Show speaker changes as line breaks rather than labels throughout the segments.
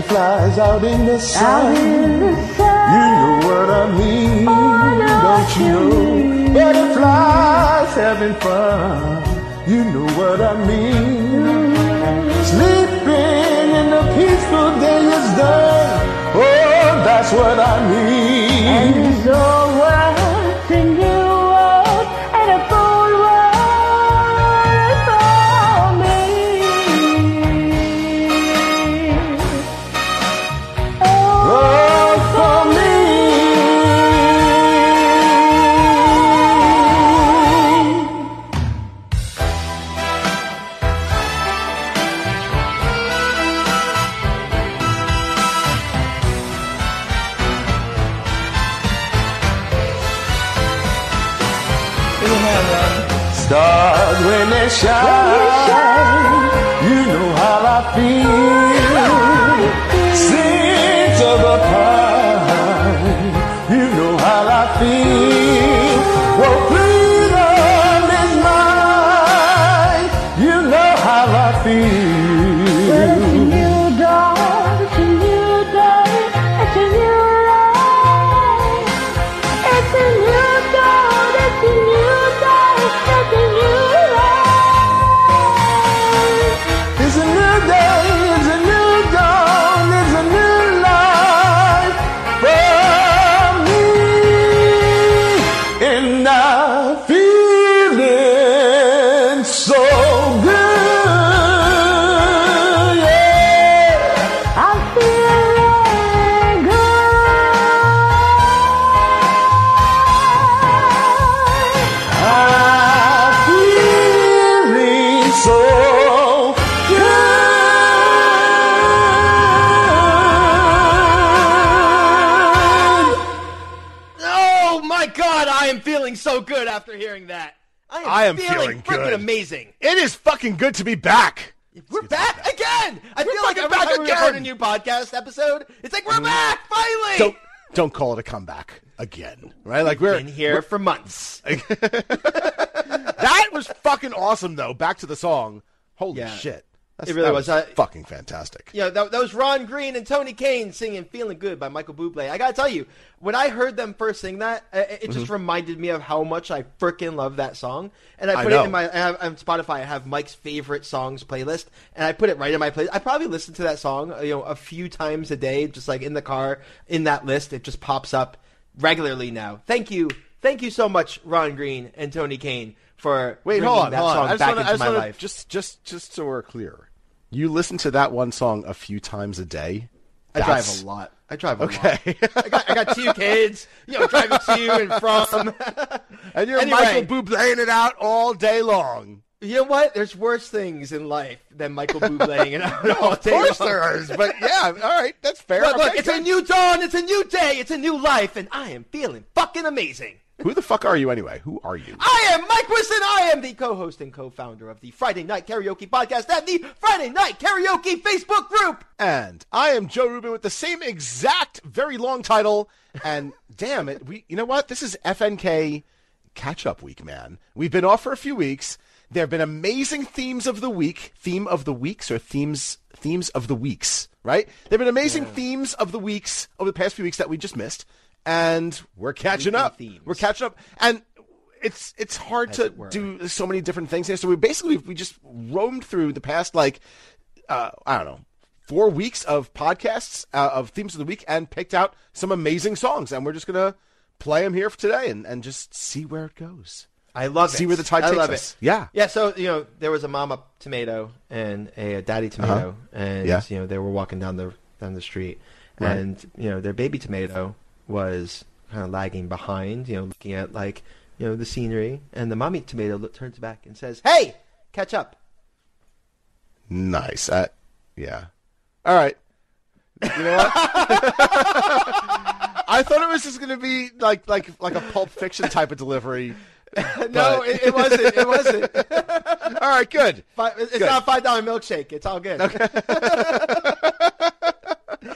Dragonflies out in the sun.
In the sun.
You know what I mean,
Oh, don't
don't you know? Butterflies having fun. You know what I mean. Sleeping in the peaceful day is done. Oh, that's what I
And
mean.
this old world's
good
to be back.
We're back again. I feel like
fucking
every
back
time we record a new podcast episode, it's like we're mm. back finally.
Don't don't call it a comeback again, right? Like we're
been here for months.
that was fucking awesome though. Back to the song. Holy
Yeah.
shit. That's,
It really was. I-
fucking fantastic.
You know, that, that was Ron Green and Toni Kane singing "Feeling Good" by Michael Bublé. I gotta tell you, when I heard them first sing that, uh, it, it just reminded me of how much I freaking love that song. And I
I
put it in my I have, on Spotify. I have Mike's favorite songs playlist, and I put it right in my playlist. I probably listen to that song, uh, you know, a few times a day, just like in the car. In that list, it just pops up regularly now. Thank you, thank you so much, Ron Green and Toni Kane, for
Wait,
bringing
hold on,
that
hold on.
song
I just
back
wanna, I
into
just
my
wanna-
life.
Just, just, just so we're clear, you listen to that one song a few times a day.
I drive a lot. I drive a
Okay.
lot. I got, I got two kids, you know, driving to and from.
and you're
Anyway.
Michael Bubléing it out all day long.
You know what? There's worse things in life than Michael Bubléing it out all day.
Of
day
course
long.
there is, but yeah, all right, that's fair.
Look, look, it's a new dawn, it's a new day, it's a new life, and I am feeling fucking amazing.
Who the fuck are you anyway? Who are you?
I am Mike Wiston. I am the co-host and co-founder of the Friday Night Karaoke podcast and the Friday Night Karaoke Facebook group.
And I am Joe Rubin with the same exact, very long title. And damn it, we. You know what? This is FNK catch up week, man. We've been off for a few weeks. There have been amazing themes of the week, theme of the weeks, or themes themes of the weeks, right? There have been amazing themes of the weeks over the past few weeks that we just missed, and we're catching up.
themes.
We're catching up, and it's it's hard to
it
do so many different things here. So we basically we just roamed through the past like uh, I don't know four weeks of podcasts uh, of themes of the week and picked out some amazing songs, and we're just gonna play them here for today and, and just see where it goes.
I love
See
it.
where the tide
I
takes
love
us.
It.
Yeah.
Yeah. So you know, there was a mama tomato and a, daddy tomato, and
Uh-huh. Yeah.
you know they were walking down the down the street,
Right.
and you know their baby tomato was kind of lagging behind, you know, looking at like you know the scenery, and the mommy tomato look, turns back and says, "Hey, catch up."
Nice. Uh, yeah. All right. You know what? I thought it was just gonna be like like like a Pulp Fiction type of delivery.
no, it, it wasn't. It wasn't.
All right, good.
Fi- It's
Good.
not a five dollar milkshake. It's all good.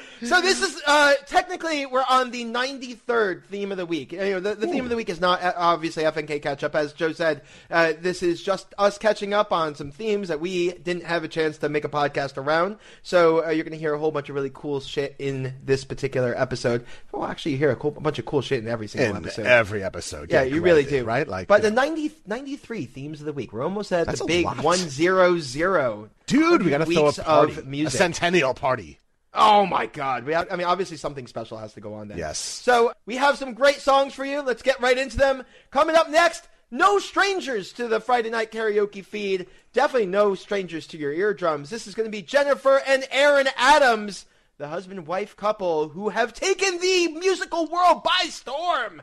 so this is uh, technically we're on the ninety third theme of the week. You know, the, the theme of the week is not uh, obviously FNK catch up, as Joe said. Uh, this is just us catching up on some themes that we didn't have a chance to make a podcast around. So uh, you're going to hear a whole bunch of really cool shit in this particular episode. Well, actually, you hear a, cool, a bunch of cool shit in every single
In
episode.
every episode.
Yeah, you really do.
right? Like,
but
you
the 90, 93 themes of the week. We're almost at
That's
the big one zero zero.
dude, we gotta throw a party,
of
a centennial party.
Oh my God! We have, I mean, obviously something special has to go on there.
Yes.
So we have some great songs for you. Let's get right into them. Coming up next, no strangers to the Friday Night Karaoke feed. Definitely no strangers to your eardrums. This is going to be Jennifer and Aaron Adams, the husband-wife couple who have taken the musical world by storm.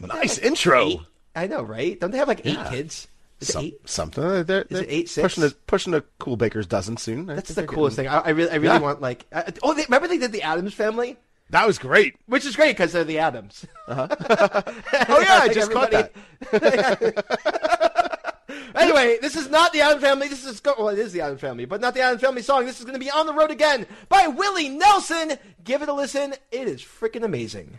Nice intro.
Eight? I know, right? Don't they have like eight
Yeah.
kids? Is
Some-
eight?
Something. They're, they're
it eight, six?
pushing a pushing a cool baker's dozen soon. I
That's the coolest
getting-
thing. I, I really, I really
Yeah.
want like. Uh, oh, they, remember they did the Adams Family,
That was great.
which is great because they're the Adams. Uh-huh.
Oh yeah, I just caught that.
Anyway, this is not the Adams Family. This is well, it is the Adams Family, but not the Adams Family song. This is going to be "On the Road Again" by Willie Nelson. Give it a listen. It is freaking amazing.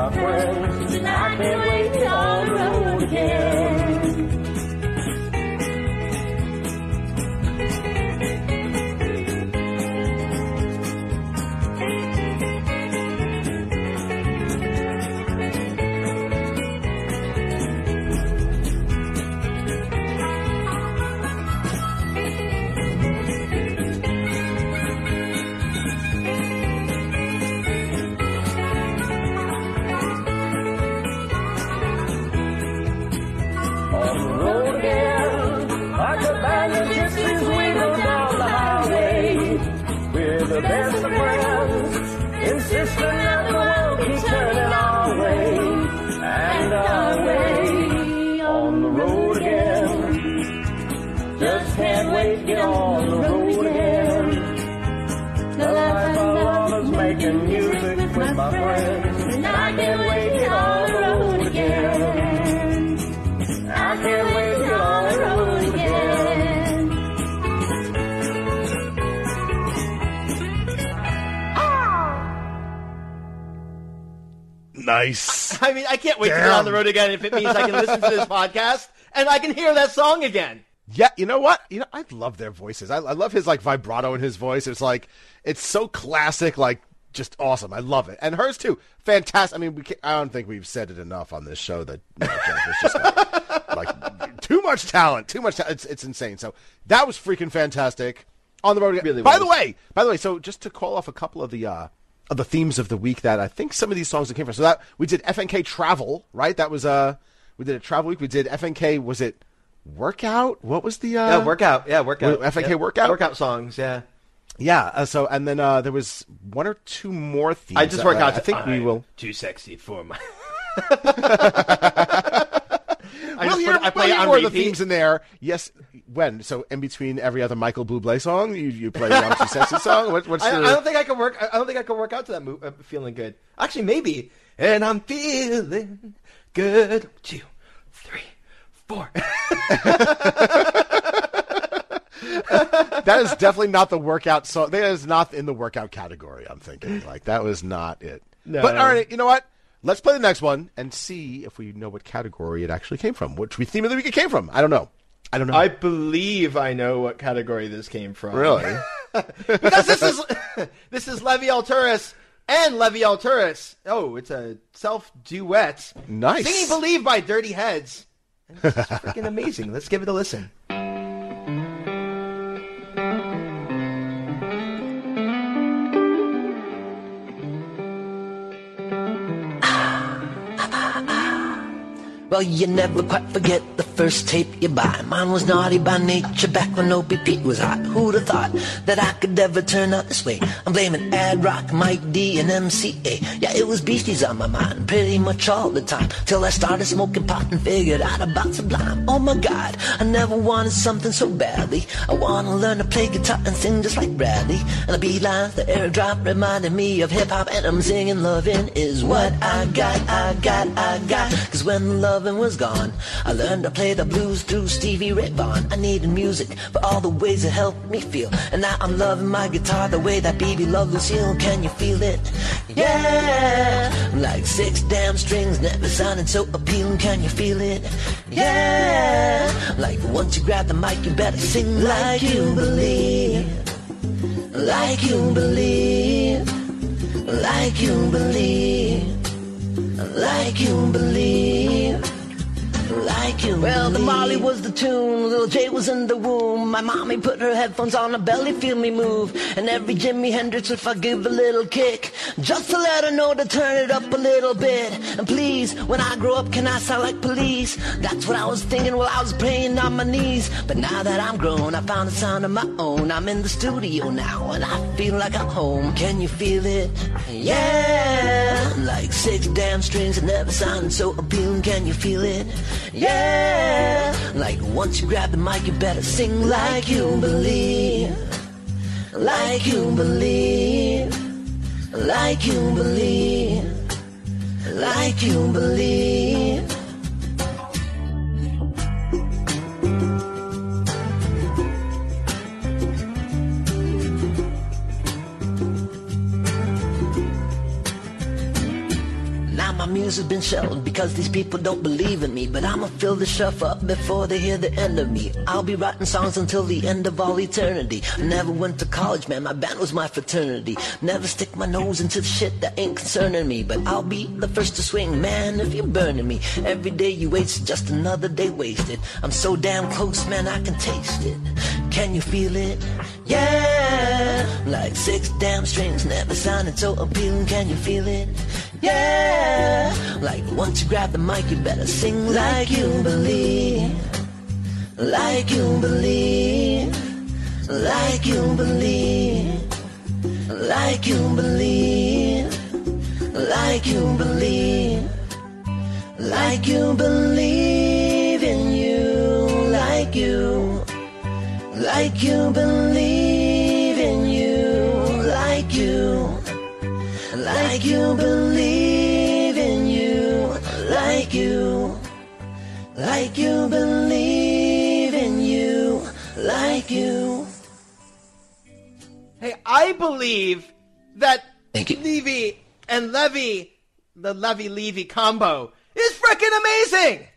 my friends, and I
nice.
I mean, I can't wait to get on the road again if it means I can listen to this podcast and I can hear that song again.
Yeah, you know what? You know, I love their voices. I, I love his like vibrato in his voice. It's like it's so classic, like just awesome. I love it, and hers too. Fantastic. I mean, we I don't think we've said it enough on this show that you know, Jennifer's just got, like too much talent, too much. Ta- it's it's insane. So that was freaking fantastic. On the road. again.
Really
by
was.
the way, by the way, so just to call off a couple of the. uh of the themes of the week that I think some of these songs that came from. So that we did FNK travel, right? That was uh we did a travel week. We did FNK. Was it workout? What was the uh,
Yeah, workout. Yeah, workout.
Wait, FNK
Yeah.
workout?
Workout songs, yeah.
Yeah. Uh, so and then uh, there was one or two more themes.
I just
that-
work out.
I think we
I'm
will.
Too sexy for my. I
We'll hear,
put- I play
more of the themes in there. Yes. When? So in between every other Michael Bublé song, you you play too sexy song. What, what's
I,
the?
I don't think I can work. I don't think I can work out to that move. Uh, feeling good. Actually, maybe. And I'm feeling good. Two, three, four.
that is definitely not the workout song. That is not in the workout category. I'm thinking like that was not it.
No.
But all right, you know what? Let's play the next one and see if we know what category it actually came from. Which theme of the week it came from? I don't know. I don't know.
I believe I know what category this came from.
really.
because this is this is Levy Alturas and Levy Alturas. Oh, it's a self duet.
Nice.
Singing "Believe" by Dirty Heads. Is freaking amazing. Let's give it a listen.
Well, you never quite forget the first tape you buy. Mine was naughty by nature back when OPP was hot. Who'd have thought that I could ever turn out this way? I'm blaming Ad Rock, Mike D, and MCA. Yeah, it was beasties on my mind pretty much all the time. Till I started smoking pot and figured out about Sublime. Oh my god, I never wanted something so badly. I wanna learn to play guitar and sing just like Bradley. And the beat lines, the air drop reminded me of hip hop, and I'm singing loving is what I got, I got, I got. Cause when loving was gone, I learned to play the blues through Stevie Ray Vaughan. I needed music for all the ways it helped me feel. And now I'm loving my guitar the way that BB loved Lucille. Can you feel it? Yeah! Like six damn strings, never sounded so appealing. Can you feel it? Yeah! Like once you grab the mic, you better sing like you believe. Like you believe. Like you believe. Like you believe. Like you well, the Molly mm. was the tune, little Jay was in the womb. My mommy put her headphones on her belly, feel me move. And every Jimi Hendrix if I give a little kick, just to let her know to turn it up a little bit. And please, when I grow up, can I sound like police? That's what I was thinking while I was praying on my knees. But now that I'm grown, I found a sound of my own. I'm in the studio now, and I feel like I'm home. Can you feel it? Yeah, like six damn strings that never sounded so appealing. Can you feel it? Yeah, like once you grab the mic, you better sing like you believe, like you believe, like you believe, like you believe. My music's been shelved because these people don't believe in me. But I'ma fill the shelf up before they hear the end of me. I'll be writing songs until the end of all eternity. Never went to college, man. My band was my fraternity. Never stick my nose into the shit that ain't concerning me. But I'll be the first to swing, man, if you're burning me. Every day you waste just another day wasted. I'm so damn close, man, I can taste it. Can you feel it? Yeah, like six damn strings, never sounded so appealing. Can you feel it? Yeah, like once you grab the mic, you better sing like you believe, like you believe, like you believe, like you believe, like you believe, like you believe in you, like you. Like you believe like you believe in you, like you, like you believe in you, like you.
Hey, I believe that
Thank you.
Levy and Levy the Levy Levy combo is freaking amazing.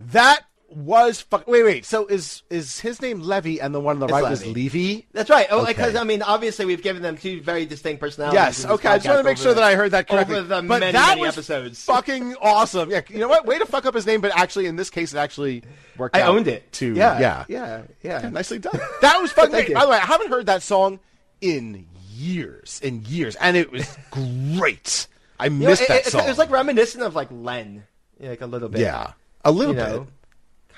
That was fuck. Wait, wait. So is is his name Levy and the one on the
It's
right was Levy.
That's right. Oh,
Okay.
because I mean, obviously, we've given them two very distinct personalities.
Yes.
in this
Okay. I just want to
podcast
make
over
sure
the-
that I heard that correctly.
over the
but
many,
that
many
was
episodes.
fucking awesome. Yeah. You know what? Way to fuck up his name, but actually, in this case, it actually worked.
I
out
owned it.
Too.
Yeah.
Yeah.
Yeah. Yeah.
Okay, nicely done. That was fucking.
Thank
great.
you.
By the way, I haven't heard that song in years, in years, and it was great. I
You know,
missed
it,
that
it-
song.
It was like reminiscent of like Len, Yeah, like a little bit.
yeah, a little
You
bit,
know,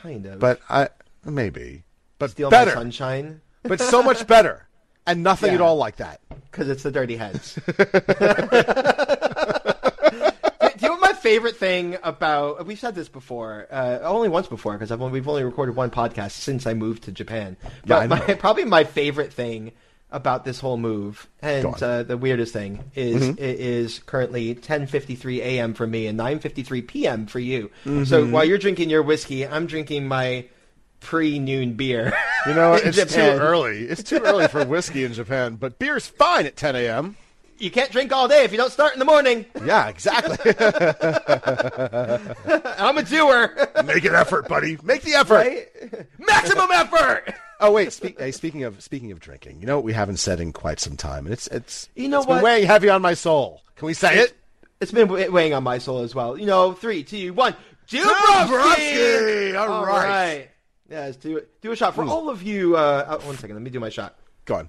kind of.
but I maybe, but
Steal
better,
My Sunshine
but so much better, and nothing at all like that.
because it's the Dirty Heads. do, you know what my favorite thing about? We've said this before, uh, only once before, because we've only recorded one podcast since I moved to Japan.
Yeah,
But
know.
my, probably my favorite thing about this whole move and uh, the weirdest thing is
Mm-hmm.
it is currently 10:53 a.m. for me and 9:53 p.m. for you.
Mm-hmm.
So while you're drinking your whiskey, I'm drinking my pre-noon beer.
You know, it's
Japan.
too early. It's too early for whiskey in Japan, but beer's fine at 10 a.m.
You can't drink all day if you don't start in the morning.
Yeah, exactly.
I'm a doer.
Make an effort, buddy. Make the effort.
right? Maximum effort.
Oh wait, speak, hey, speaking of speaking of drinking, you know what we haven't said in quite some time, and it's it's
You know
it's been
what?
weighing heavy on my soul. Can we say it?
It's been weighing on my soul as well. You know, three, two, one.
Dubrovsky! All
All
right.
right. Yeah, let's do it. Do a shot for all of you. Uh, oh, one second, let me do my shot.
Go on.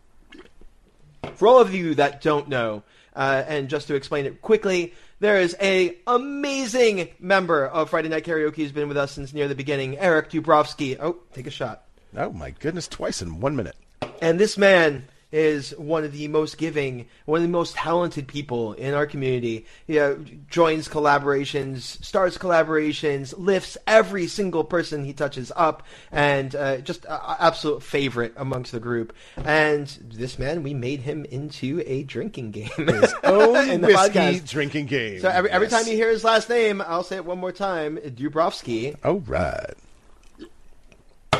For all of you that don't know, uh, and just to explain it quickly, there is a amazing member of Friday Night Karaoke who's been with us since near the beginning, Eric Dubrovsky. Oh, take a shot.
Oh my goodness, twice in one minute.
And this man is one of the most giving, one of the most talented people in our community. He uh, joins collaborations, starts collaborations, lifts every single person he touches up, and uh, just an absolute favorite amongst the group. And this man, we made him into a drinking game.
Own
in the
whiskey
podcast.
drinking game.
So every, every
Yes.
time you hear his last name, I'll say it one more time, Dubrovsky.
All right.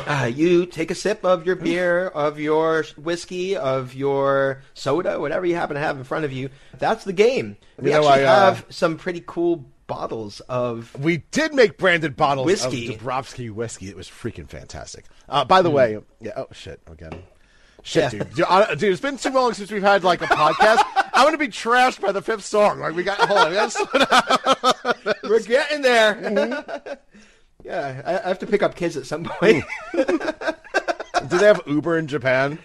Uh, you take a sip of your beer, of your whiskey, of your soda, whatever you happen to have in front of you. That's the game. We
You know,
actually
I, uh,
have some pretty cool bottles of.
We did make branded bottles
Whiskey.
of Dubrovsky whiskey. It was freaking fantastic. Uh, by the way, yeah. Oh shit! Again, shit,
Yeah.
dude. Dude, dude, it's been too long since we've had like a podcast. I'm gonna be trashed by the fifth song. Like we got. Hold on. We gotta slow down.
We're getting there.
Mm-hmm.
Yeah, I, I have to pick up kids at some point.
Do they have Uber in Japan?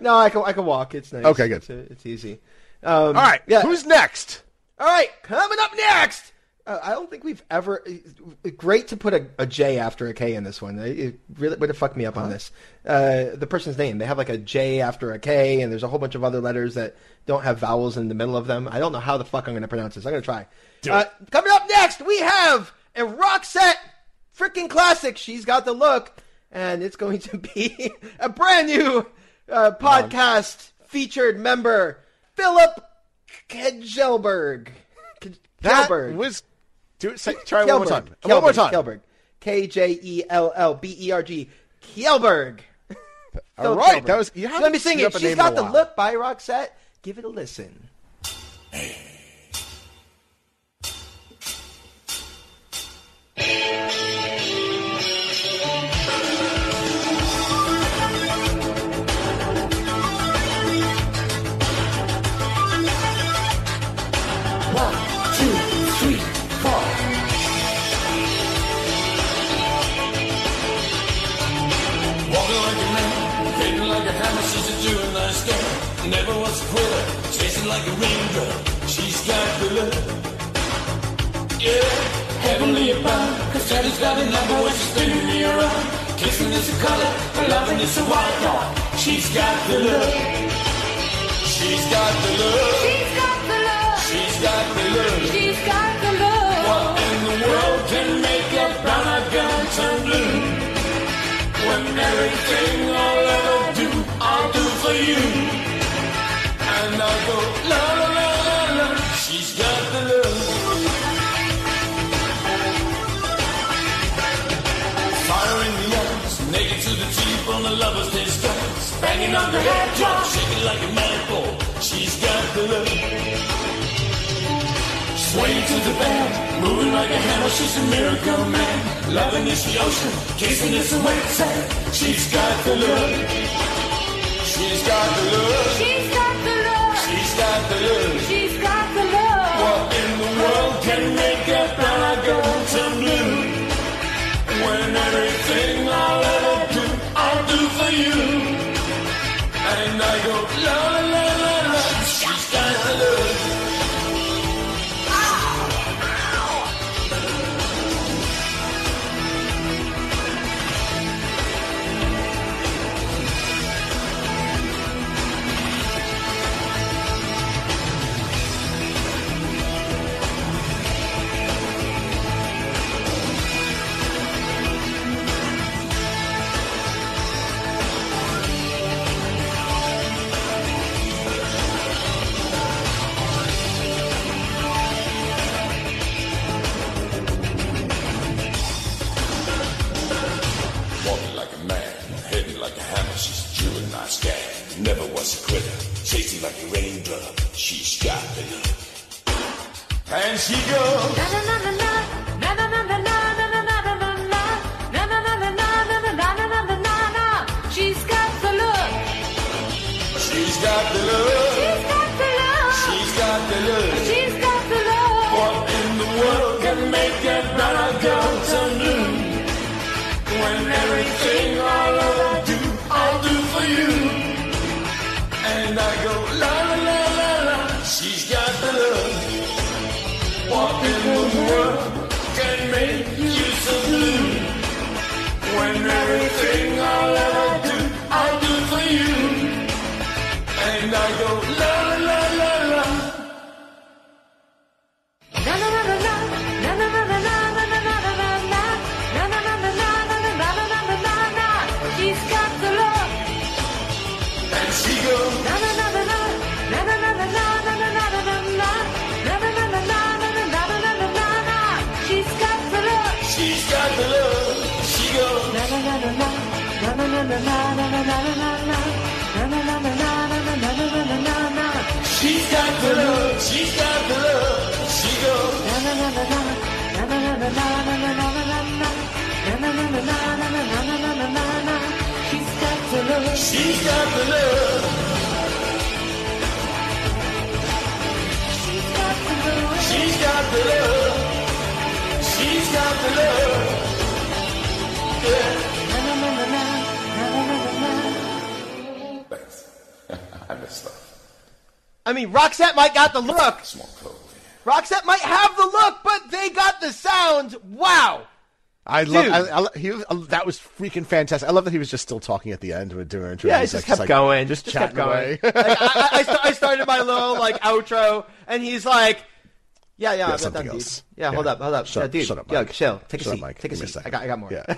no, I can I can walk. It's nice.
Okay, good.
It's, it's easy. Um,
All right.
Yeah.
Who's next?
All right, coming up next. Uh, I don't think we've ever. Great to put a, a J after a K in this one. It it really would have fucked me up on this. Uh, the person's name. They have like a J after a K, and there's a whole bunch of other letters that don't have vowels in the middle of them. I don't know how the fuck I'm going to pronounce this. I'm going to try. Uh, coming up next, we have a Roxette freaking classic. She's got the look, and it's going to be a brand new uh, podcast featured member, Philip Kjellberg.
That
Kjellberg.
was. Do it. Say, try it one more time.
Kjellberg.
One more time.
Kjellberg. K J E L L B E R G. Kjellberg.
All
Philip
right.
Kjellberg.
That was. You
Let me sing it.
up a
She's
name in
got the look by Roxette. Give it a listen.
One,
like a raindrop. She's got the look. Yeah, heavenly bound, cause Daddy's got a number when she's spinning me around. Kissing is a color, her loving is a white dog. She's got the look. She's got the look.
She's got the love.
She's got the look.
She's got the love.
What in the world can make a brown eyed girl turn blue? When everything I'll ever do, I'll do for you. Lover's disguise. Banging on her head, drop, shaking like a bull. She's got the love. Swaying to the band, moving like a hammer, she's a miracle man. Loving is the ocean, kissing is the wet sand. She's got the look. She's got the look.
She's got the look.
She's got the look.
She's got the look.
What in the world can make you. And I go la Like a raindrop. She's got the look. And she goes. When
might got the look. Roxette might have the look, but they got the sound. Wow.
I love. I, I, he was, uh, that was freaking fantastic. I love that he was just still talking at the end with doing intro.
Yeah, he just
like-
kept
like,
going.
just,
kept
chatting
going.
away.
like, I, I, I, sta- I started my little like outro, and he's like, "Yeah, yeah, I'm not
something
dude.
else.
Yeah, hold up, hold up,
Shut-
yeah, dude.
shut up,
Yo,
Mike.
chill. Take
Shut
a
up,
seat.
Mike.
Take a
Give
seat. I got, I got more.
Yeah.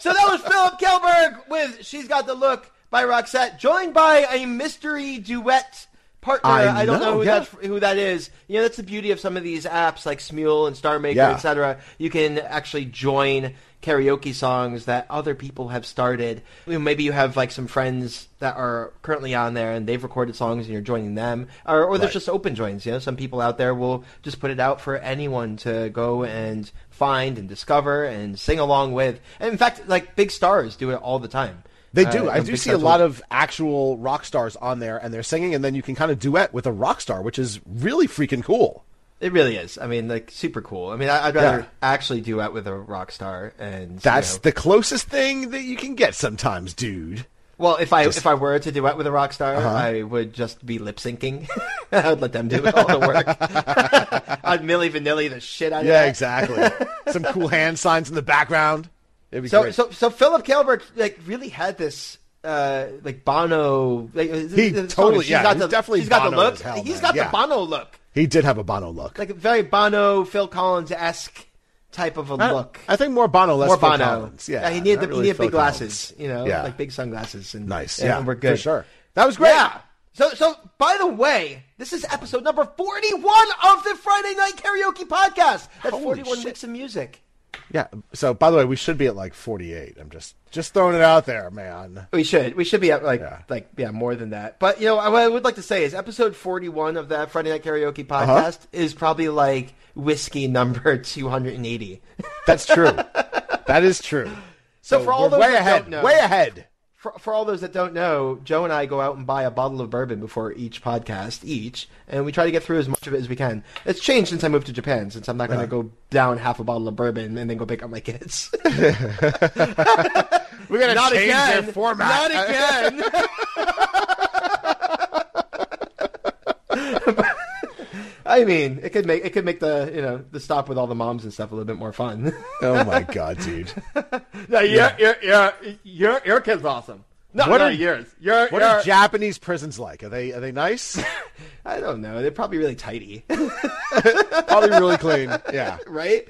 so that was Philip Kjellberg with "She's Got the Look" by Roxette, joined by a mystery duet partner.
I
I, don't know,
know,
who
yeah.
that's who that is. You know, that's the beauty of some of these apps like Smule and Star Maker,
Yeah.
etc. You can actually join karaoke songs that other people have started. You know, Maybe you have like some friends that are currently on there and they've recorded songs and you're joining them, or, or there's
Right.
just open joins. You know, some people out there will just put it out for anyone to go and find and discover and sing along with. And in fact, like big stars do it all the time.
They do.
Uh,
I do see a lot of actual rock stars on there, and they're singing, and then you can kind of duet with a rock star, which is really freaking cool.
It really is. I mean, like super cool. I mean, I'd rather
Yeah.
actually duet with a rock star, and you
That's
know-
the closest thing that you can get sometimes, dude.
Well, if I
Just-
if I were to duet with a rock star,
Uh-huh.
I would just be lip syncing. I would let them do all the work. I'd Milli Vanilli the shit out of
Yeah, exactly. Some cool hand signs in the background. It'd be
So
great.
so so Philip Kjellberg like really had this uh like Bono. Like,
He
the song,
totally-
she's
yeah,
got
he's
the,
definitely
she's got the look.
hell,
He's got
Yeah.
the Bono look,
he did have a Bono look.
like a very Bono, Phil Collins esque type of a
I-
look.
I think more Bono, less
More
Phil
Bono.
Collins. Yeah,
he needed the,
really
he needed
Phil
big glasses, you know,
Yeah.
like big sunglasses. And
Nice.
and
Yeah,
we're good.
for sure. That was great.
Yeah. So, so by the way, this is episode number forty-one of the Friday Night Karaoke Podcast. That's
Holy
forty-one
shit.
weeks of music.
Yeah. So, by the way, we should be at like 48. I'm just just throwing it out there, man.
We should. We should be at like
Yeah.
like yeah more than that. But you know what I would like to say is episode forty one of that Friday Night Karaoke
Uh-huh.
podcast is probably like whiskey number two hundred and eighty.
That's true. that is true.
So for all those
way ahead,
know,
way ahead.
For, for all those that don't know, Joe and I go out and buy a bottle of bourbon before each podcast, each, and we try to get through as much of it as we can. It's changed since I moved to Japan, since I'm not going to go down half a bottle of bourbon and then go pick up my kids.
We're gonna
Not
change
again.
their format.
Not again. I mean, it could make it could make the you know the stop with all the moms and stuff a little bit more fun.
oh my god, dude.
no, your, your your your your kid's awesome. No,
What
not
are-
yours. Your,
What
your,
are Japanese prisons like? Are they are they nice?
I don't know. They're probably really tidy,
Probably really clean. Yeah.
right?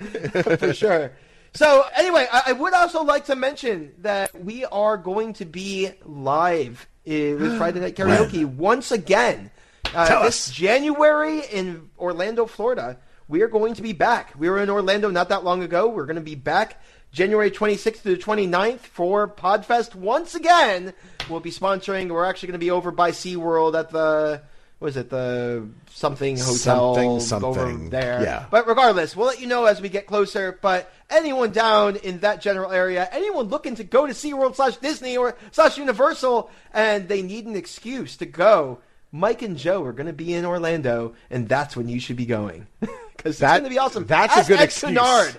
For sure. So anyway, I, I would also like to mention that we are going to be live uh, with Friday Night Karaoke once again. Uh,
Tell
this
us.
January in Orlando, Florida. We are going to be back. We were in Orlando not that long ago. We're going to be back January 26th to the 29th for Podfest once again. We'll be sponsoring. We're actually going to be over by SeaWorld at the what is it the something hotel
Something,
over
something.
there.
Yeah.
But regardless, we'll let you know as we get closer. But anyone down in that general area, anyone looking to go to SeaWorld slash Disney or slash Universal, and they need an excuse to go, Mike and Joe are going to be in Orlando, and that's when you should be going. Because
That-
it's going to be awesome.
that's a good
Ed
excuse.
Kennard.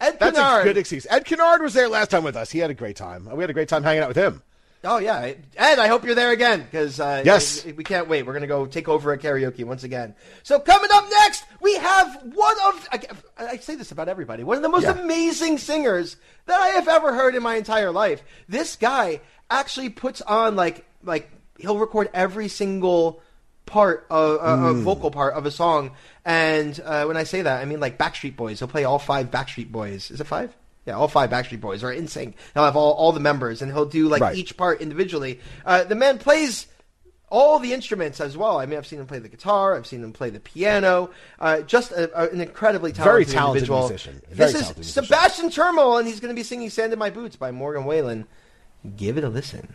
Ed
That's
Kennard.
a good excuse. Ed Kennard was there last time with us. He had a great time. We had a great time hanging out with him.
Oh yeah, Ed. I hope you're there again because uh,
Yes.
we can't wait. We're gonna go take over at karaoke once again. So coming up next, we have one of I, I say this about everybody, one of the most
Yeah.
amazing singers that I have ever heard in my entire life. This guy actually puts on like like he'll record every single part of uh, a vocal part of a song, and uh, when I say that, I mean like Backstreet Boys. He'll play all five Backstreet Boys. Is it five? Yeah, all five Backstreet Boys are in sync. He'll have all, all the members, and he'll do like
Right.
each part individually. Uh, the man plays all the instruments as well. I mean, I've seen him play the guitar. I've seen him play the piano. Uh, just a, a, an incredibly talented,
Very
talented, individual.
musician. Very
this is. Sebastien Turmel, and he's going to be singing "Sand in My Boots" by Morgan Wallen. Give it a listen.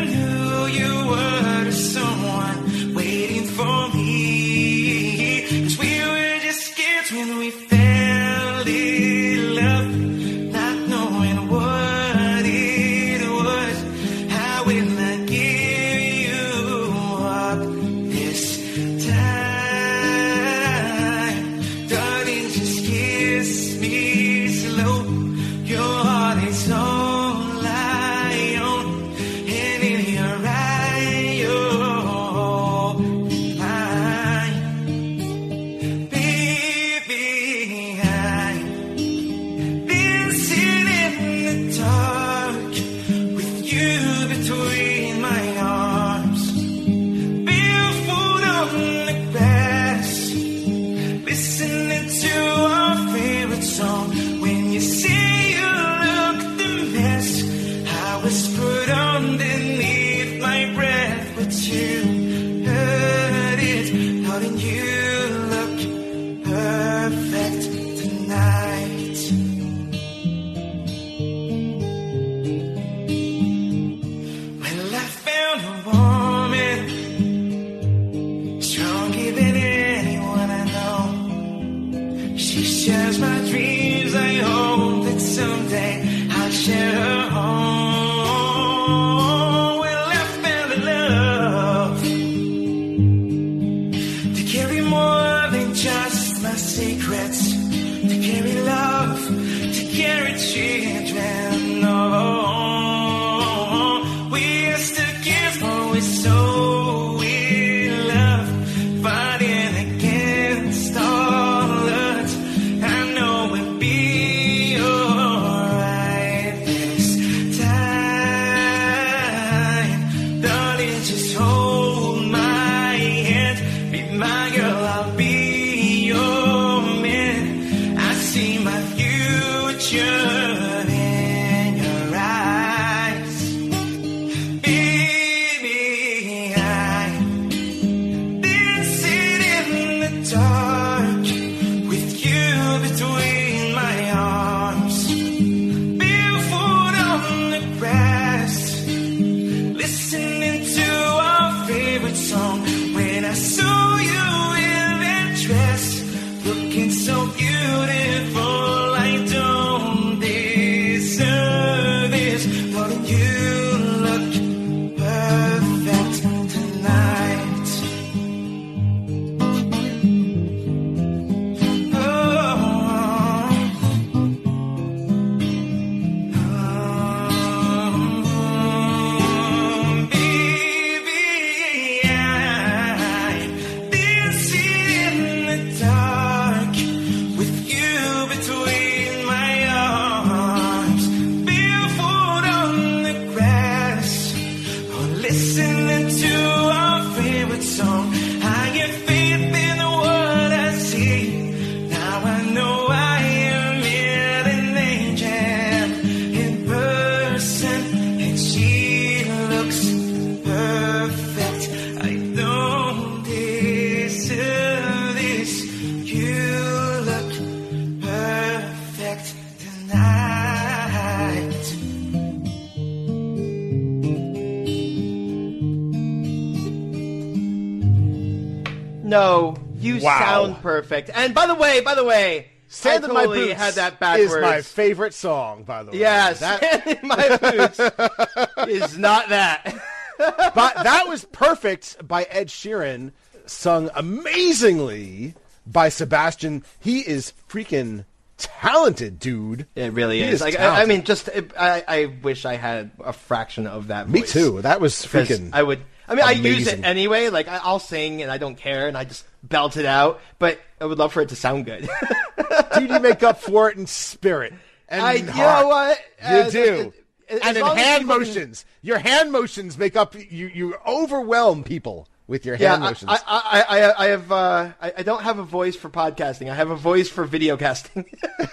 perfect.
And by the way, by the way,
Stand
I
in my boots
had that backwards.
is my favorite song, by the way.
yeah,
that,
Stand in my boots is not that.
but that was perfect by Ed Sheeran, sung amazingly by Sebastien. He is freaking talented, dude.
It really
He
is.
is
Like, I, I mean, just I, I wish I had a fraction of that.
Me too. That was freaking.
I would. I mean, I use it anyway. Like I'll sing and I don't care, and I just belt it out. But I would love for it to sound good.
dude, you make up for it in spirit. And
I, you know what?
You do.
as
and in hand
people can-
motions. Your hand motions make up. You you overwhelm people with your
Yeah,
hand
I,
motions.
I, I, I, I have. Uh, I, I don't have a voice for podcasting. I have a voice for video casting.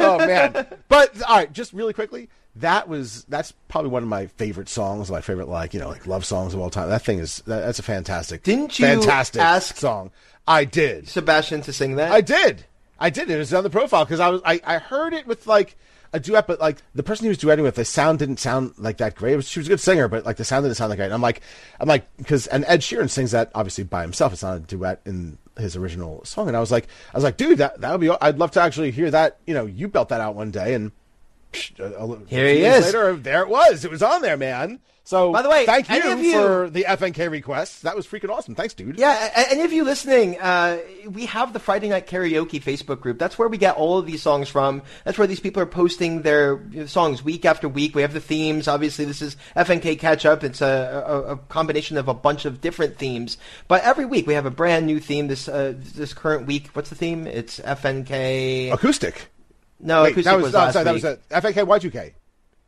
oh man! But all right, just really quickly, that was that's probably one of my favorite songs. My favorite, like you know, like love songs of all time. That thing is that, that's a fantastic.
Didn't you
fantastic
ask-
song? I did.
Sebastien to sing that.
I did. I did. It was on the profile because I was I, I heard it with like a duet, but like the person he was duetting with, the sound didn't sound like that great. It was, she was a good singer, but like the sound didn't sound that great. And I'm like, I'm like, because and Ed Sheeran sings that obviously by himself. It's not a duet in his original song. And I was like, I was like, dude, that that would be. I'd love to actually hear that. You know, you belt that out one day, and
Here he is.
Later, there it was. It was on there, man. So
By the way,
thank you,
you-
for the FNK request. That was freaking awesome. Thanks, dude.
Yeah, any of you listening, uh, we have the Friday Night Karaoke Facebook group. That's where we get all of these songs from. That's where these people are posting their songs week after week. We have the themes. Obviously, this is FNK Catch Up. It's a, a, a combination of a bunch of different themes. But every week we have a brand new theme. This uh, this current week, what's the theme? It's FNK.
Acoustic.
No,
Wait,
acoustic
that was,
was, last
sorry, That was a FNK Y2K.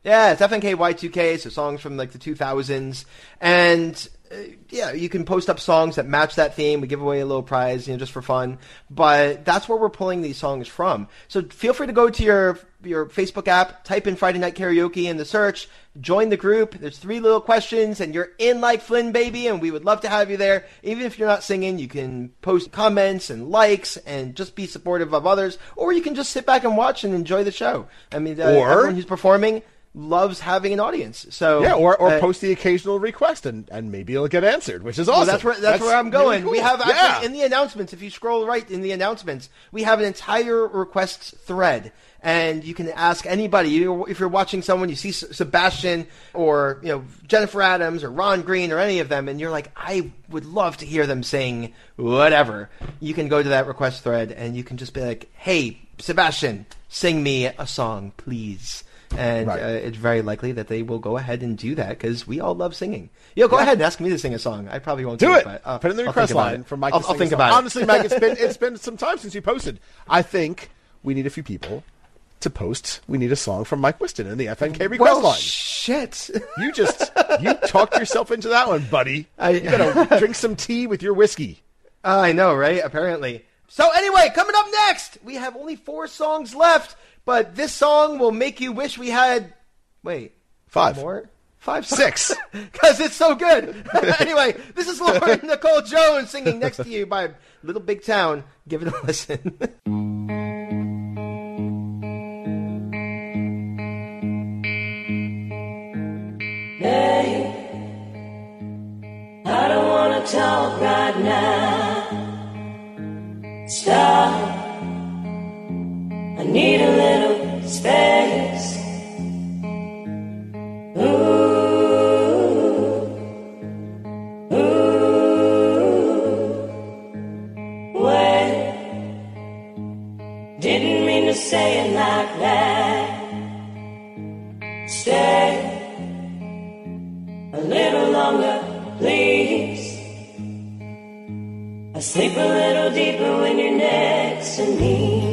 Yeah, it's FNK Y2K, so songs from like the 2000s. And uh, yeah, you can post up songs that match that theme. We give away a little prize, you know, just for fun. But that's where we're pulling these songs from. So feel free to go to your your Facebook app, type in Friday Night Karaoke in the search, join the group. There's three little questions, and you're in like Flynn, baby. And we would love to have you there. Even if you're not singing, you can post comments and likes and just be supportive of others, or you can just sit back and watch and enjoy the show. I mean, uh,
Or-
everyone who's performing loves having an audience. So
Yeah, or, or
uh,
post the occasional request and, and maybe it'll get answered, which is awesome.
Well, that's where that's, where I'm
really
going. We have actually
yeah.
in the announcements. If you scroll right in the announcements, we have an entire requests thread, and you can ask anybody. You, if you're watching someone, you see Sebastien or you know Jennifer Adams or Ron Green or any of them, and you're like, I would love to hear them sing whatever. You can go to that request thread, and you can just be like, Hey, Sebastien, sing me a song, please. And
Right.
uh, it's very likely that they will go ahead and do that because we all love singing. Yo, go
Yeah.
ahead and ask me to sing a song. I probably won't
do
do,
it.
but uh,
Put it in the request line for Mike.
I'll, I'll think about it.
Honestly, Mike, it's been it's been some time since you posted. I think we need a few people to post. We need a song from Mike Wiston in the FNK request
well,
line.
shit.
You just you talked yourself into that one, buddy.
I-
you gotta drink some tea with your whiskey.
I know, right? Apparently. So anyway, coming up next, we have only four songs left, but this song will make you wish we had. Wait,
Five.
more? Five,
Six.
because it's so good. anyway, this is Lauren Nichol Jones singing "Next to You" by Little Big Town. Give it a listen.
I don't wanna talk right now. Stop. I need a little space. Ooh, ooh. Wait. Didn't mean to say it like that. Stay a little longer, please. I sleep a little deeper when you're next to me.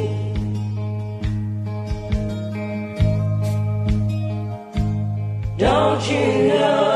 Don't you know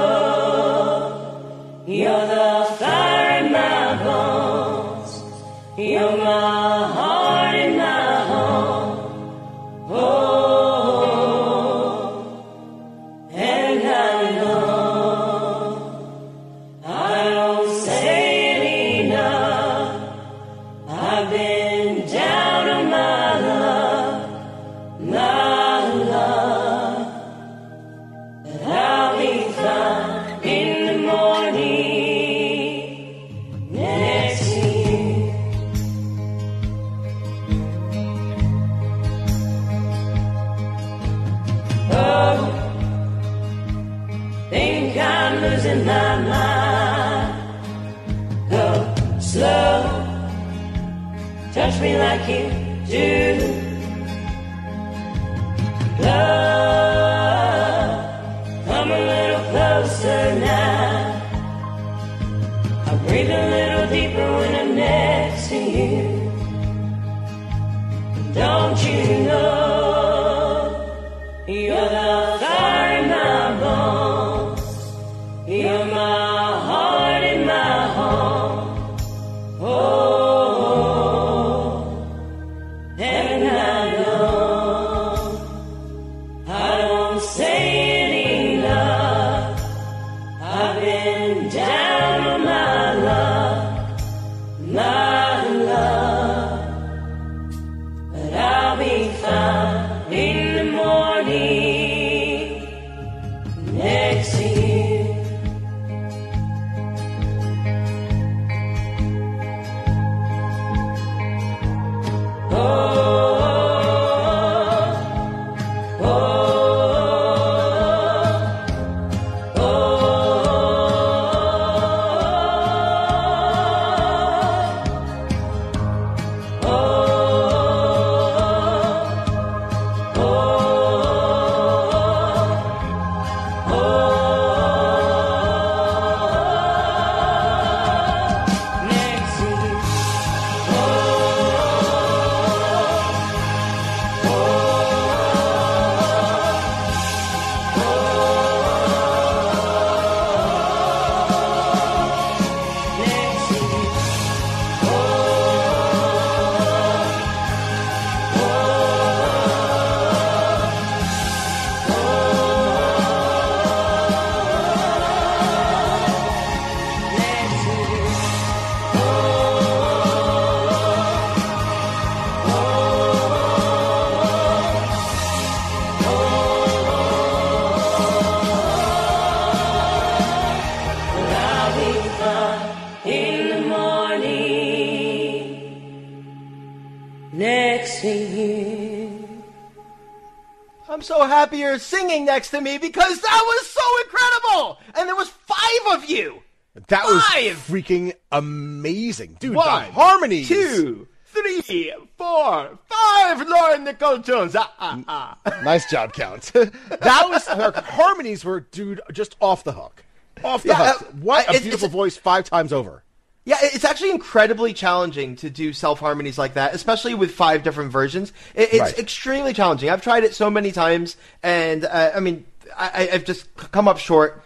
you're
singing next to me because that was so incredible, and there was five of you.
That was
Five!
freaking amazing, dude.
One,
the harmonies,
Two, three, four, five. Lauren Nichol Jones. Ah, ah, ah.
Nice job, Count. that was her harmonies were, dude, just off the hook. Off the
Yeah,
hook.
uh,
What a
it's-
beautiful voice five times over.
Yeah, it's actually incredibly challenging to do self harmonies like that, especially with five different versions. It, it's
Right.
extremely challenging. I've tried it so many times, and uh, I mean, I, I've just come up short.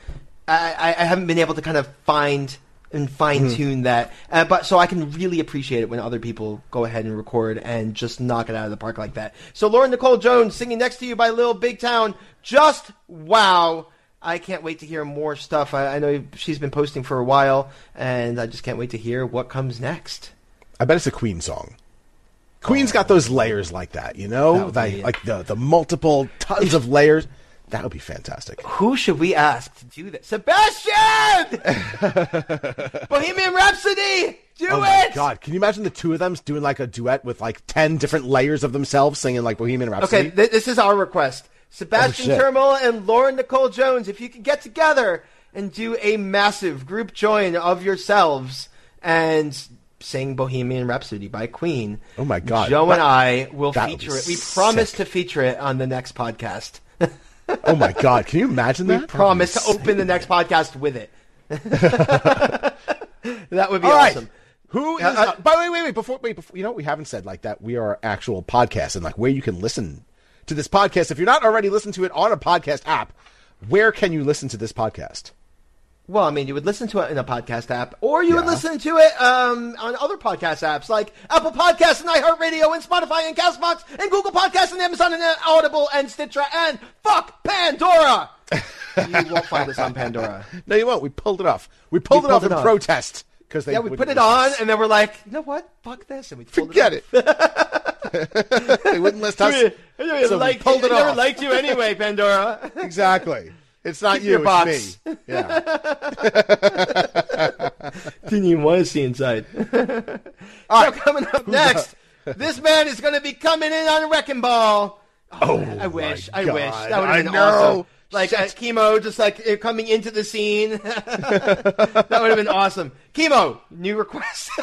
I, I, haven't been able to kind of find and fine tune that, uh, but so I can really appreciate it when other people go ahead and record and just knock it out of the park like that. So Lauren Nichol Jones singing "Next to You" by Lil Big Town, just wow. I can't wait to hear more stuff. I, I know she's been posting for a while, and I just can't wait to hear what comes next.
I bet it's a Queen song. Queen's got those layers like that, you know,
That
like, like the the multiple tons of layers. That would be fantastic.
Who should we ask to do that? Sebastien! Bohemian Rhapsody! Do
Oh my
it!
god! Can you imagine the two of them doing like a duet with like ten different layers of themselves singing like Bohemian Rhapsody?
Okay, th- this is our request. Sebastien
Oh,
and Lauren Nichol Jones, if you could get together and do a massive group join of yourselves and sing Bohemian Rhapsody by Queen.
Oh my God.
Joe and I will feature it. We promise to feature it on the next podcast.
oh my god! Can you imagine that?
We promise to open the next podcast with it. that would be
All right.
awesome.
Who is?
Uh, uh,
uh, by the way, wait, wait, before, wait, before, you know, what we haven't said like that. We are actual podcast and like where you can listen to this podcast. If you're not already listening to it on a podcast app, where can you listen to this podcast?
Well, I mean, you would listen to it in a podcast app, or you would listen to it um, on other podcast apps like Apple Podcasts and iHeartRadio and Spotify and Castbox and Google Podcasts and Amazon and Audible and Stitcher and fuck Pandora. you won't find us on Pandora.
No, you won't. We pulled it off. We pulled
We
it off in
it off.
protest because they
Yeah, we put it on,
us.
and then we're like, you know what? Fuck this, and we
Forget
it.
it. they wouldn't list us.
off. I
so we
like,
pulled it
I never
off.
liked you anyway, Pandora.
Exactly. It's not
Keep
you.
your
it's
box.
me. Yeah.
Didn't even want to see inside. so coming up next, this man is going to be coming in on a wrecking ball.
Oh,
I wish. I wish. That would
I
have been
know.
awesome.
Like uh, Keymo, just like uh, coming into the scene. that would have been awesome. Keymo, new request.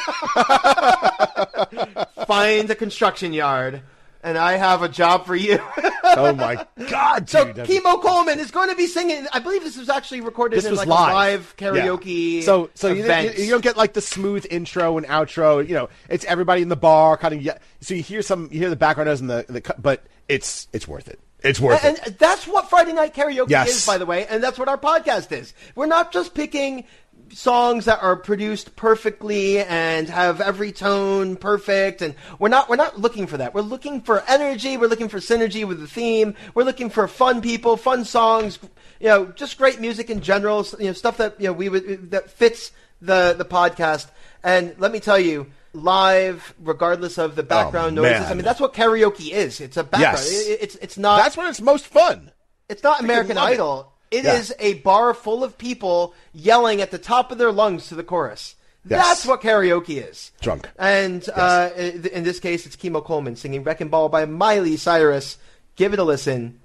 Find a construction yard, and I have a job for you.
Oh my God,
so
dude!
Keymo Coleman is going to be singing. I believe this was actually recorded
This
in
was
like
live.
a live
Yeah.
karaoke.
So, so you, you, don't get like the smooth intro and outro. You know, it's everybody in the bar kind of. Yeah, so you hear some, you hear the background noise and the, the, but it's it's worth it. It's worth
and,
it.
and that's what Friday Night Karaoke
Yes.
is, by the way, and that's what our podcast is. We're not just picking songs that are produced perfectly and have every tone perfect and we're not we're not looking for that. We're looking for energy, we're looking for synergy with the theme. We're looking for fun people, fun songs, you know, just great music in general, you know, stuff that you know we would that fits the the podcast. And let me tell you, live, regardless of the background
Oh,
noises,
man.
I mean that's what karaoke is. It's a background.
Yes.
It- it's it's not
That's when it's most fun.
it's not American
love it.
Idol. It
Yeah.
is a bar full of people yelling at the top of their lungs to the chorus.
Yes.
That's what karaoke is.
Drunk.
And uh, in in this case, it's Keymo Coleman singing Wrecking Ball by Miley Cyrus. Give it a listen.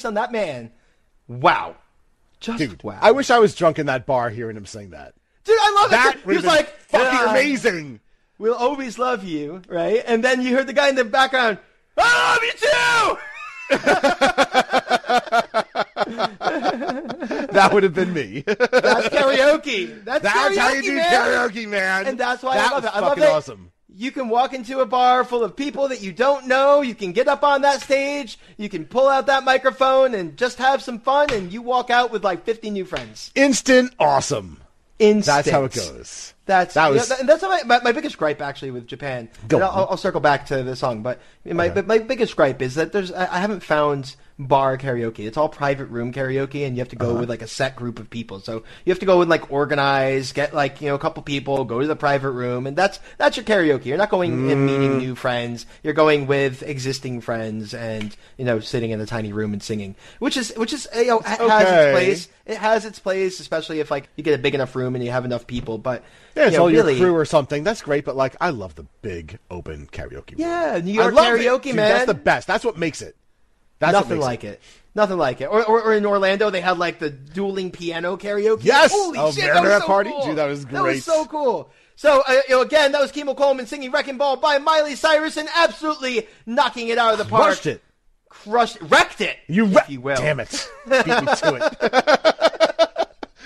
Voice, on that man. Wow, just
Dude,
wow.
I wish I was drunk in that bar hearing him sing that.
dude, I love
That
it. He was like,
fucking
"Yeah,
amazing.
We'll always love you, right? And then you heard the guy in the background. I love you too.
that would have been me.
That's karaoke. That's,
That's
karaoke,
how you do
man.
karaoke, man.
And that's why
that
I love
was
it. I love
fucking
it.
awesome.
You can walk into a bar full of people that you don't know. You can get up on that stage. You can pull out that microphone and just have some fun. And you walk out with like 50 new friends.
Instant awesome.
Instant.
That's how it goes.
That's
That was-
and that's my, my, my biggest gripe actually with Japan.
Go
I'll, I'll circle back to the song, but my but my biggest gripe is that there's I, I haven't found bar karaoke. It's all private room karaoke, and you have to go
Uh-huh.
with like a set group of people. So you have to go and like organize, get like you know a couple people, go to the private room, and that's that's your karaoke. You're not going and meeting
Mm.
new friends. You're going with existing friends, and you know sitting in a tiny room and singing, which is which is you know ha- has its place. It has its place, especially if like you get a big enough room and you have enough people. But
Yeah, it's
you know,
all
really,
your crew or something. That's great, but like, I love the big open karaoke. room.
Yeah, New York
love it.
karaoke,
Dude,
man.
That's the best. That's what makes it. That's
Nothing like it. Nothing like it. Or, or, or in Orlando, they had like the dueling piano karaoke.
Yes!
Holy
Oh,
shit, that was so
party?
Cool.
Dude, that was great.
That was so cool. So, uh, you know, again, that was Keymo Coleman singing Wrecking Ball by Miley Cyrus and absolutely knocking it out of the park.
Crushed it.
Crushed, wrecked it.
You, re-
you will.
Damn it. Beat me to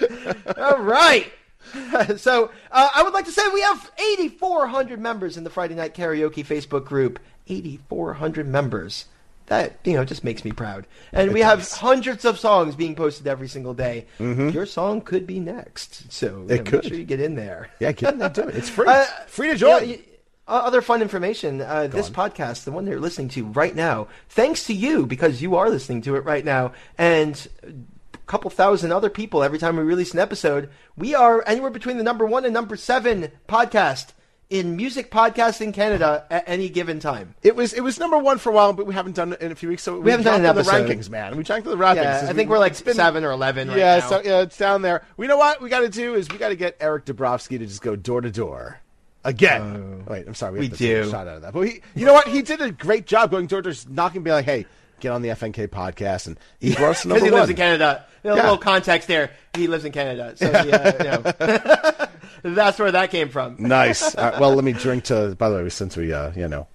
it.
All right. so uh, I would like to say we have 8,400 members in the Friday Night Karaoke Facebook group. 8,400 members. That you know just makes me proud. And we have hundreds of songs being posted every single day. Your song could be next, so you
Mm-hmm. It
know, make
could.
sure you get in there.
Yeah, get in there, do it. It's free.
Uh,
free to
you
join.
know, y- uh, other fun information. Uh, this podcast, the one they're listening to right now, thanks to you because you are listening to it right now, and a couple thousand other people every time we release an episode. We are anywhere between the number one and number seven podcast in music podcasts in Canada at any given time.
It was it was number one for a while, but we haven't done it in a few weeks. So we,
haven't done
the
episode.
rankings, man. We to the rankings.
Yeah, I think
we-
we're like
been-
seven or eleven right
yeah,
now.
so yeah, it's down there. We know what we got to do is we got to get Eric Dabrowski to just go door to door again. Oh. Wait, I'm sorry, we,
Oh. We
have to take a
do.
shot out of that. But he, you know what? He did a great job going door to door, knocking, being like, "Hey, get on the FNK podcast," and he brought us to
because
number
he lives
one.
in Canada. A
Yeah.
little context there. He lives in Canada, so he, uh, you know, that's where that came from.
Nice. Uh, well, let me drink to. By the way, since we, uh, you know,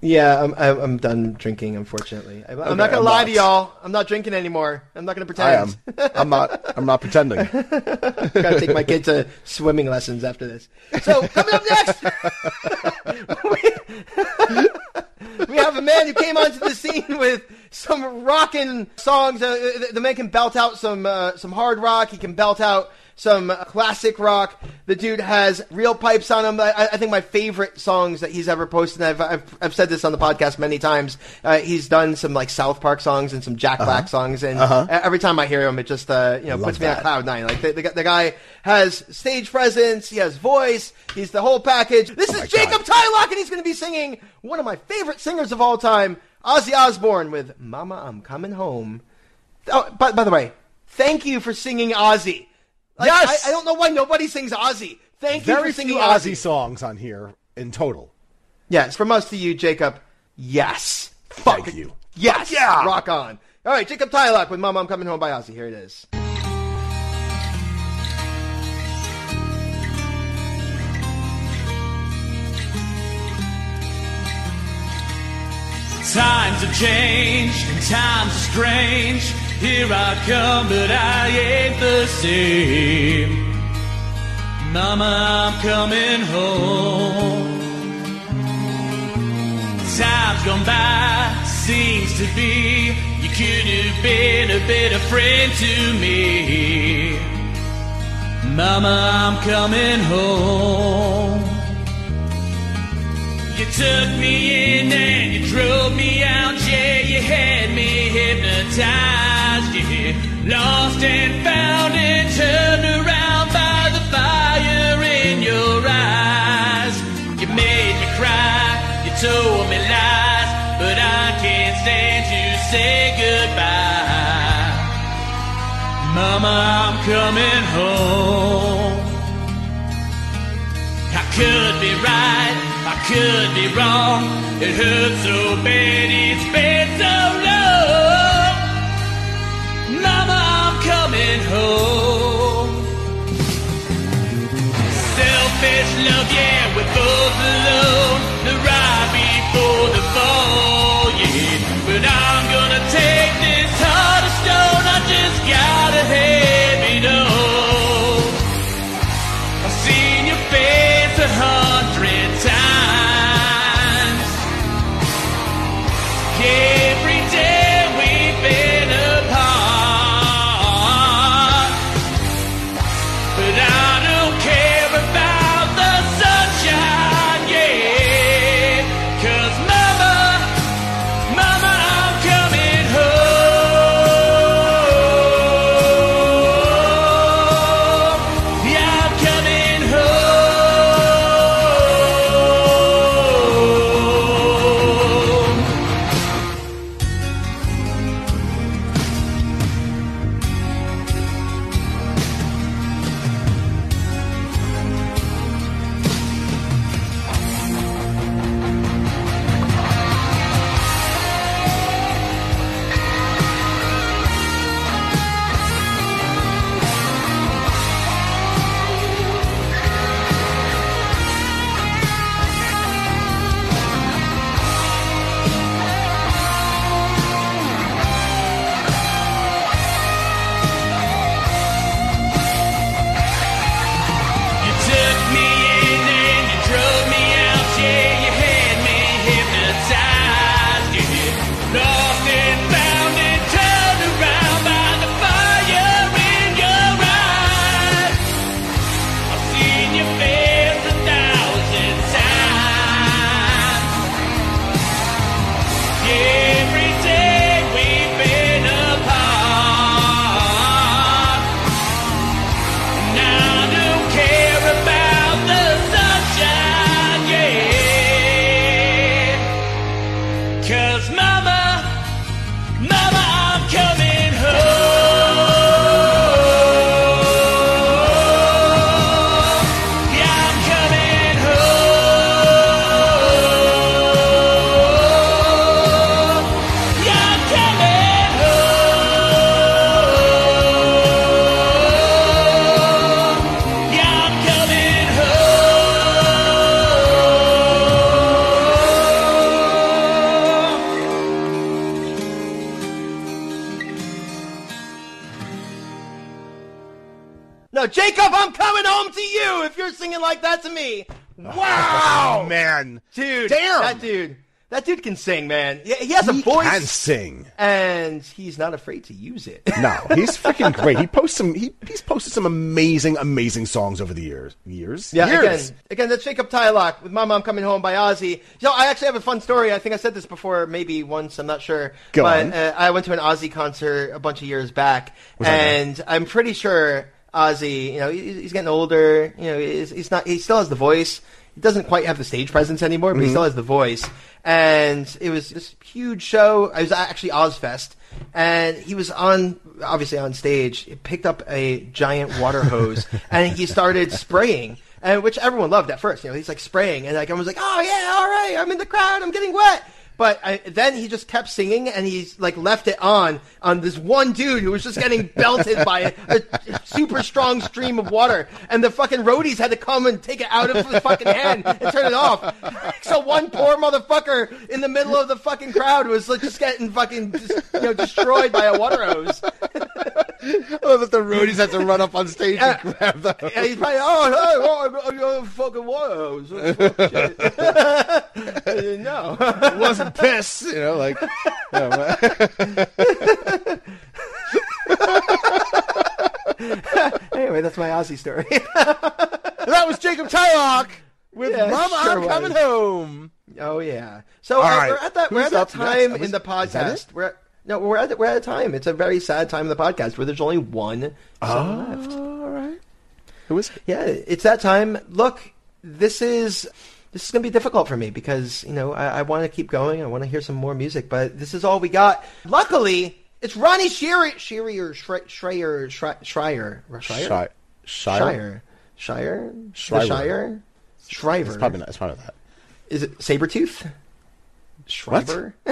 Yeah, I'm, I'm, I'm done drinking, unfortunately. I, I'm
Okay,
not going to
I'm
lie
not.
to y'all. I'm not drinking anymore. I'm not going to
I am.
pretend.
I'm not. I'm not pretending.
Got to take my kid to swimming lessons after this. So, coming up next, we, have a man who came onto the scene with some rocking songs. Uh, the, the man can belt out some uh, some hard rock. He can belt out some classic rock. The dude has real pipes on him. I, I think my favorite songs that he's ever posted. And I've, I've I've said this on the podcast many times. Uh, he's done some like South Park songs and some Jack Black songs, and every time I hear him, it just uh, you know
Love
puts me on cloud nine. Like the, the, guy- the guy has stage presence, he has voice, he's the whole package. This is
Oh my
Jacob Tyloch, and he's going to be singing one of my favorite singers of all time, Ozzy Osbourne, with "Mama, I'm Coming Home." Oh, by, by the way, thank you for singing Ozzy. Like,
Yes!
I, I don't know why nobody sings Ozzy. Thank you
Very
for singing
few
Ozzy.
Ozzy songs on here in total.
Yes, from us to you, Jacob. Yes. Fuck
Thank you.
Yes.
yeah.
Rock on. All right, Jacob Tyloch with Mama, I'm Coming Home by Ozzy. Here it is.
Times have changed and times are strange. Here I come, but I ain't the same. Mama, I'm coming home. Time's gone by, seems to be you could have been a better friend to me. Mama, I'm coming home. You took me in and you drove me out, yeah, you had me hypnotized, yeah. Lost and found and turned around by the fire in your eyes. You made me cry, you told me lies, but I can't stand to say goodbye. Mama, I'm coming home. I could be right, could be wrong. It hurts so bad, it's been so long. Mama, I'm coming home. Selfish love, yeah, we're both alone. The ride
sing, man. He, he has a
He
voice,
can sing.
and he's not afraid to use it.
No, he's freaking great. He posts some. He, he's posted some amazing, amazing songs over the years. Years.
Yeah,
years.
again, again, that's Jacob Tyloch with "My Mom Coming Home" by Ozzy. So I actually have a fun story. I think I said this before, maybe once. I'm not sure.
Go
but
on.
Uh, I went to an Ozzy concert a bunch of years back,
Was
and I'm pretty sure Ozzy. You know, he- he's getting older. You know, he's, he's not. He still has the voice. He doesn't quite have the stage presence anymore, but he still has the voice. And it was this huge show. It was actually Ozzfest, and he was on obviously on stage. He picked up a giant water hose and he started spraying. And which everyone loved at first, you know. He's like spraying, and like everyone was like, "Oh yeah, all right, I'm in the crowd, I'm getting wet." But I, then he just kept singing, and he's like left it on on this one dude who was just getting belted by a, a super strong stream of water, and the fucking roadies had to come and take it out of his fucking hand and turn it off. So one poor motherfucker in the middle of the fucking crowd was like just getting fucking just, you know destroyed by a water hose.
I love oh, that the roadies had to run up on stage
Yeah.
and grab the.
Yeah, he's probably, oh, hey, oh, got a fucking water hose. Know.
It wasn't piss, you know, like.
anyway, that's my Ozzy story.
that was Jacob Tyloch with
Yeah,
"Mama,
sure
I'm Coming. Home."
oh yeah. So uh,
right.
we're at that. We're at that time
Was-
in the podcast. We're at, no, we're at we're at a time. It's a very sad time in the podcast where there's only one song left.
All right. Who is it?
Yeah, it's that time. Look, this is this is going to be difficult for me because you know I, I want to keep going. I want to hear some more music, but this is all we got. Luckily, it's Ronnie Shearer, Shearer, Schreier, Schreier, Schreier,
Shire.
Shire, Shire. Shire, Shriver.
It's probably not. It's probably that.
Is it Sabretooth? Shriver?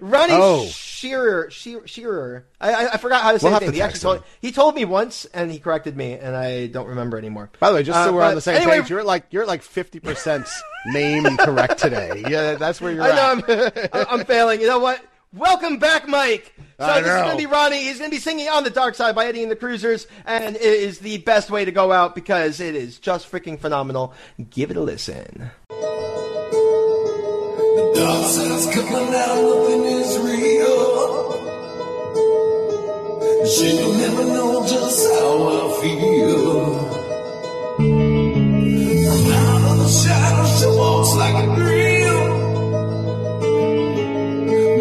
Ronnie
Oh.
Shearer, Shearer, Shearer. I, I, forgot how to say
We'll
his name. He actually told he told me once, and he corrected me, and I don't remember anymore.
By the way, just so
Uh,
we're on the same
anyway-
page, you're like you're like fifty percent name correct today. Yeah, that's where you're
I know
at.
I'm, I'm failing. You know what? Welcome back, Mike. So this is going to be Ronnie. He's going to be singing "On the Dark Side" by Eddie and the Cruisers, and it is the best way to go out because it is just freaking phenomenal. Give it a listen.
Side's coming out, nothing is real. She'll never know just how I feel. Out of the shadows, she walks like a dream.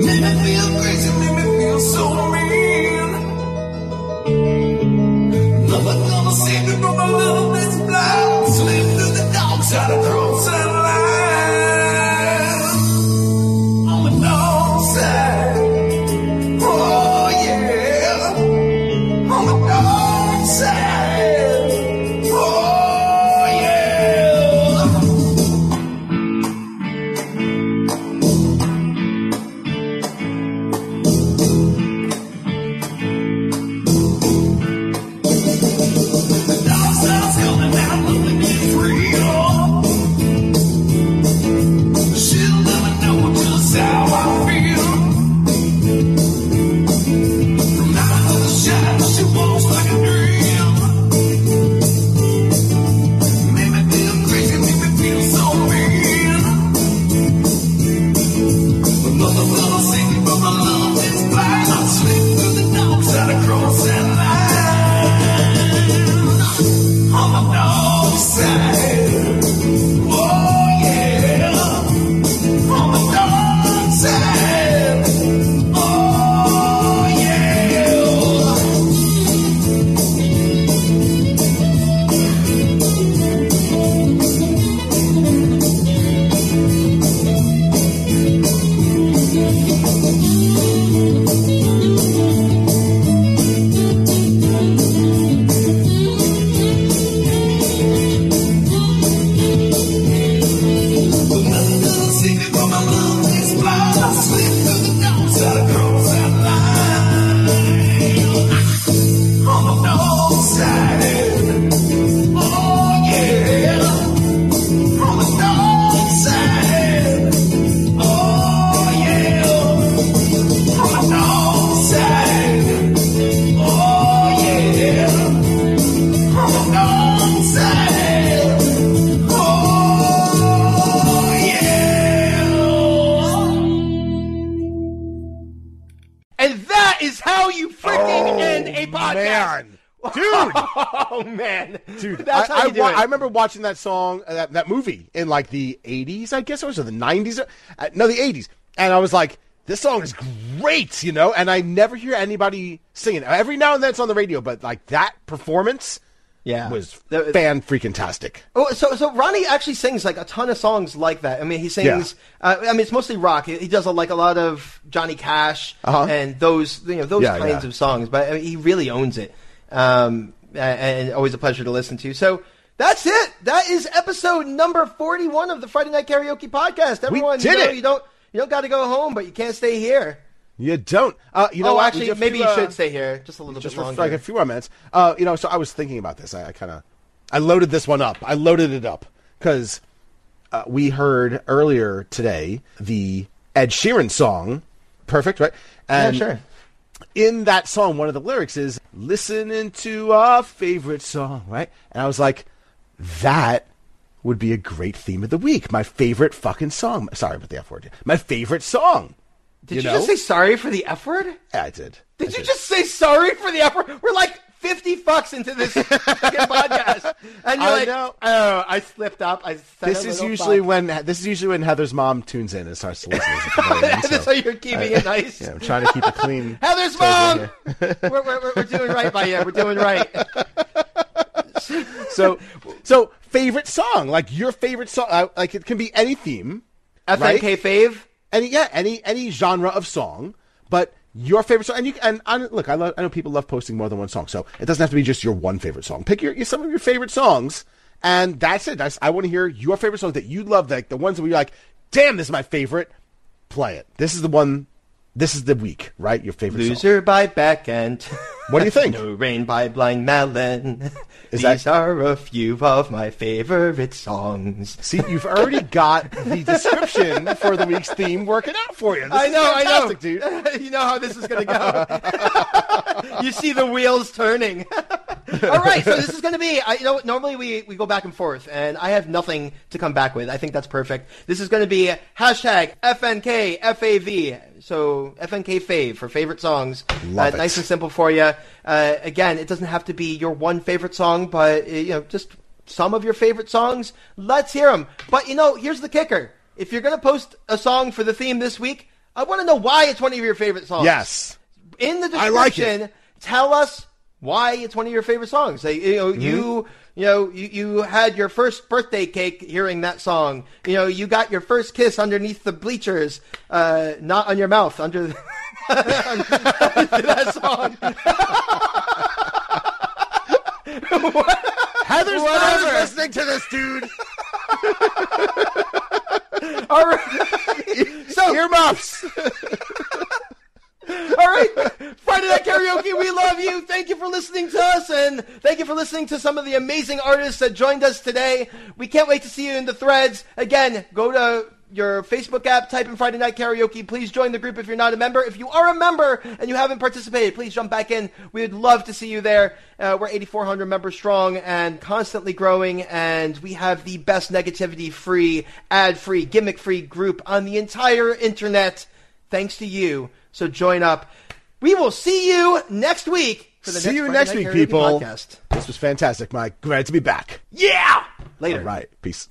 Make me feel crazy, make me feel so mean. Nothing gonna save me from my love that's blind. Slip through the dark side of
end a podcast.
man. Dude,
Oh man,
dude,
that's
I,
how you
I,
do
wa-
it.
I remember watching that song, uh, that, that movie in like the 80s, I guess it was, or the 90s. Uh, no, the 80s. And I was like, this song is great, you know? And I never hear anybody singing. Every now and then it's on the radio, but like that performance
yeah,
was fan freaking tastic.
Oh, so so Ronnie actually sings like a ton of songs like that. I mean, he sings. Uh, I mean, it's mostly rock. He, he does a, like a lot of Johnny Cash
Uh-huh.
and those you know those
Yeah,
kinds
yeah.
of songs. But I mean, he really owns it, um, a- and always a pleasure to listen to. So. That's it. That is episode number forty-one of the Friday Night Karaoke Podcast. Everyone,
did
you know,
it.
You don't, you don't got to go home, but you can't stay here.
You don't. Uh, you know
oh, actually,
have
maybe you
uh,
should stay here just a little
just
bit
for
longer.
like a few more minutes. Uh, you know, so I was thinking about this. I, I kind of, I loaded this one up. I loaded it up because uh, we heard earlier today the Ed Sheeran song, "Perfect," right?
yeah, sure.
in that song, one of the lyrics is "Listening to our favorite song," right? And I was like, that would be a great theme of the week. My favorite fucking song. Sorry about the F word. My favorite song.
Did you,
know?
just say sorry for the F word?
Yeah, I did.
Did
I
you just say sorry for the F word? We're like 50 fucks into this podcast. And you're
I
like,
know.
oh, I slipped up. I said
This is usually
fuck.
when this is usually when Heather's mom tunes in and starts to listen. at the very end,
That's
so-
how you're keeping it nice.
Yeah, I'm trying to keep it clean.
Heather's mom! we're, we're, we're, we're doing right by you. We're doing right.
So, so favorite song, like your favorite song, uh, like it can be any theme,
FNK
Right?
fave.
Any yeah, any any genre of song, but your favorite song. And you and look, I love, I know people love posting more than one song, so it doesn't have to be just your one favorite song. Pick your some of your favorite songs, and that's it. That's, I want to hear your favorite song that you love, like the ones that you're like, damn, this is my favorite. Play it. This is the one. This is the week, right? Your favorite song.
Loser by Backend.
What do you think?
no Rain by Blind Melon.
Is
These
that-
are a few of my favorite songs.
See, you've already got the description for the week's theme working out for you. This
I know, I know.
dude.
you know how this is going to go. you see the wheels turning. All right, so this is going to be. I, you know, normally we we go back and forth, and I have nothing to come back with. I think that's perfect. This is going to be hashtag FNK FAV. So FNK fave for favorite songs.
Love
uh,
it.
Nice and simple for you. Uh, again, it doesn't have to be your one favorite song, but uh, you know, just some of your favorite songs. Let's hear them. But you know, here's the kicker: if you're going to post a song for the theme this week, I want to know why it's one of your favorite songs.
Yes.
In the
like
description,
it.
tell us why it's one of your favorite songs. You know,
Mm-hmm.
you you know, you, you had your first birthday cake hearing that song. You know, you got your first kiss underneath the bleachers, uh, not on your mouth, under, the, under that song.
Heather's
Whatever.
listening to this, dude.
All right. So
Earmuffs.
All right, Friday Night Karaoke, we love you. Thank you for listening to us, and thank you for listening to some of the amazing artists that joined us today. We can't wait to see you in the threads. Again, go to your Facebook app, type in Friday Night Karaoke. Please join the group if you're not a member. If you are a member and you haven't participated, please jump back in. We would love to see you there. Uh, we're 8,400 members strong and constantly growing, and we have the best negativity-free, ad-free, gimmick-free group on the entire internet. Thanks to you. So join up. We will see you next week for the
See
next
you
Friday
next week, people.
Podcast.
This was fantastic, Mike. Glad to be back.
Yeah. Later.
All right. Peace.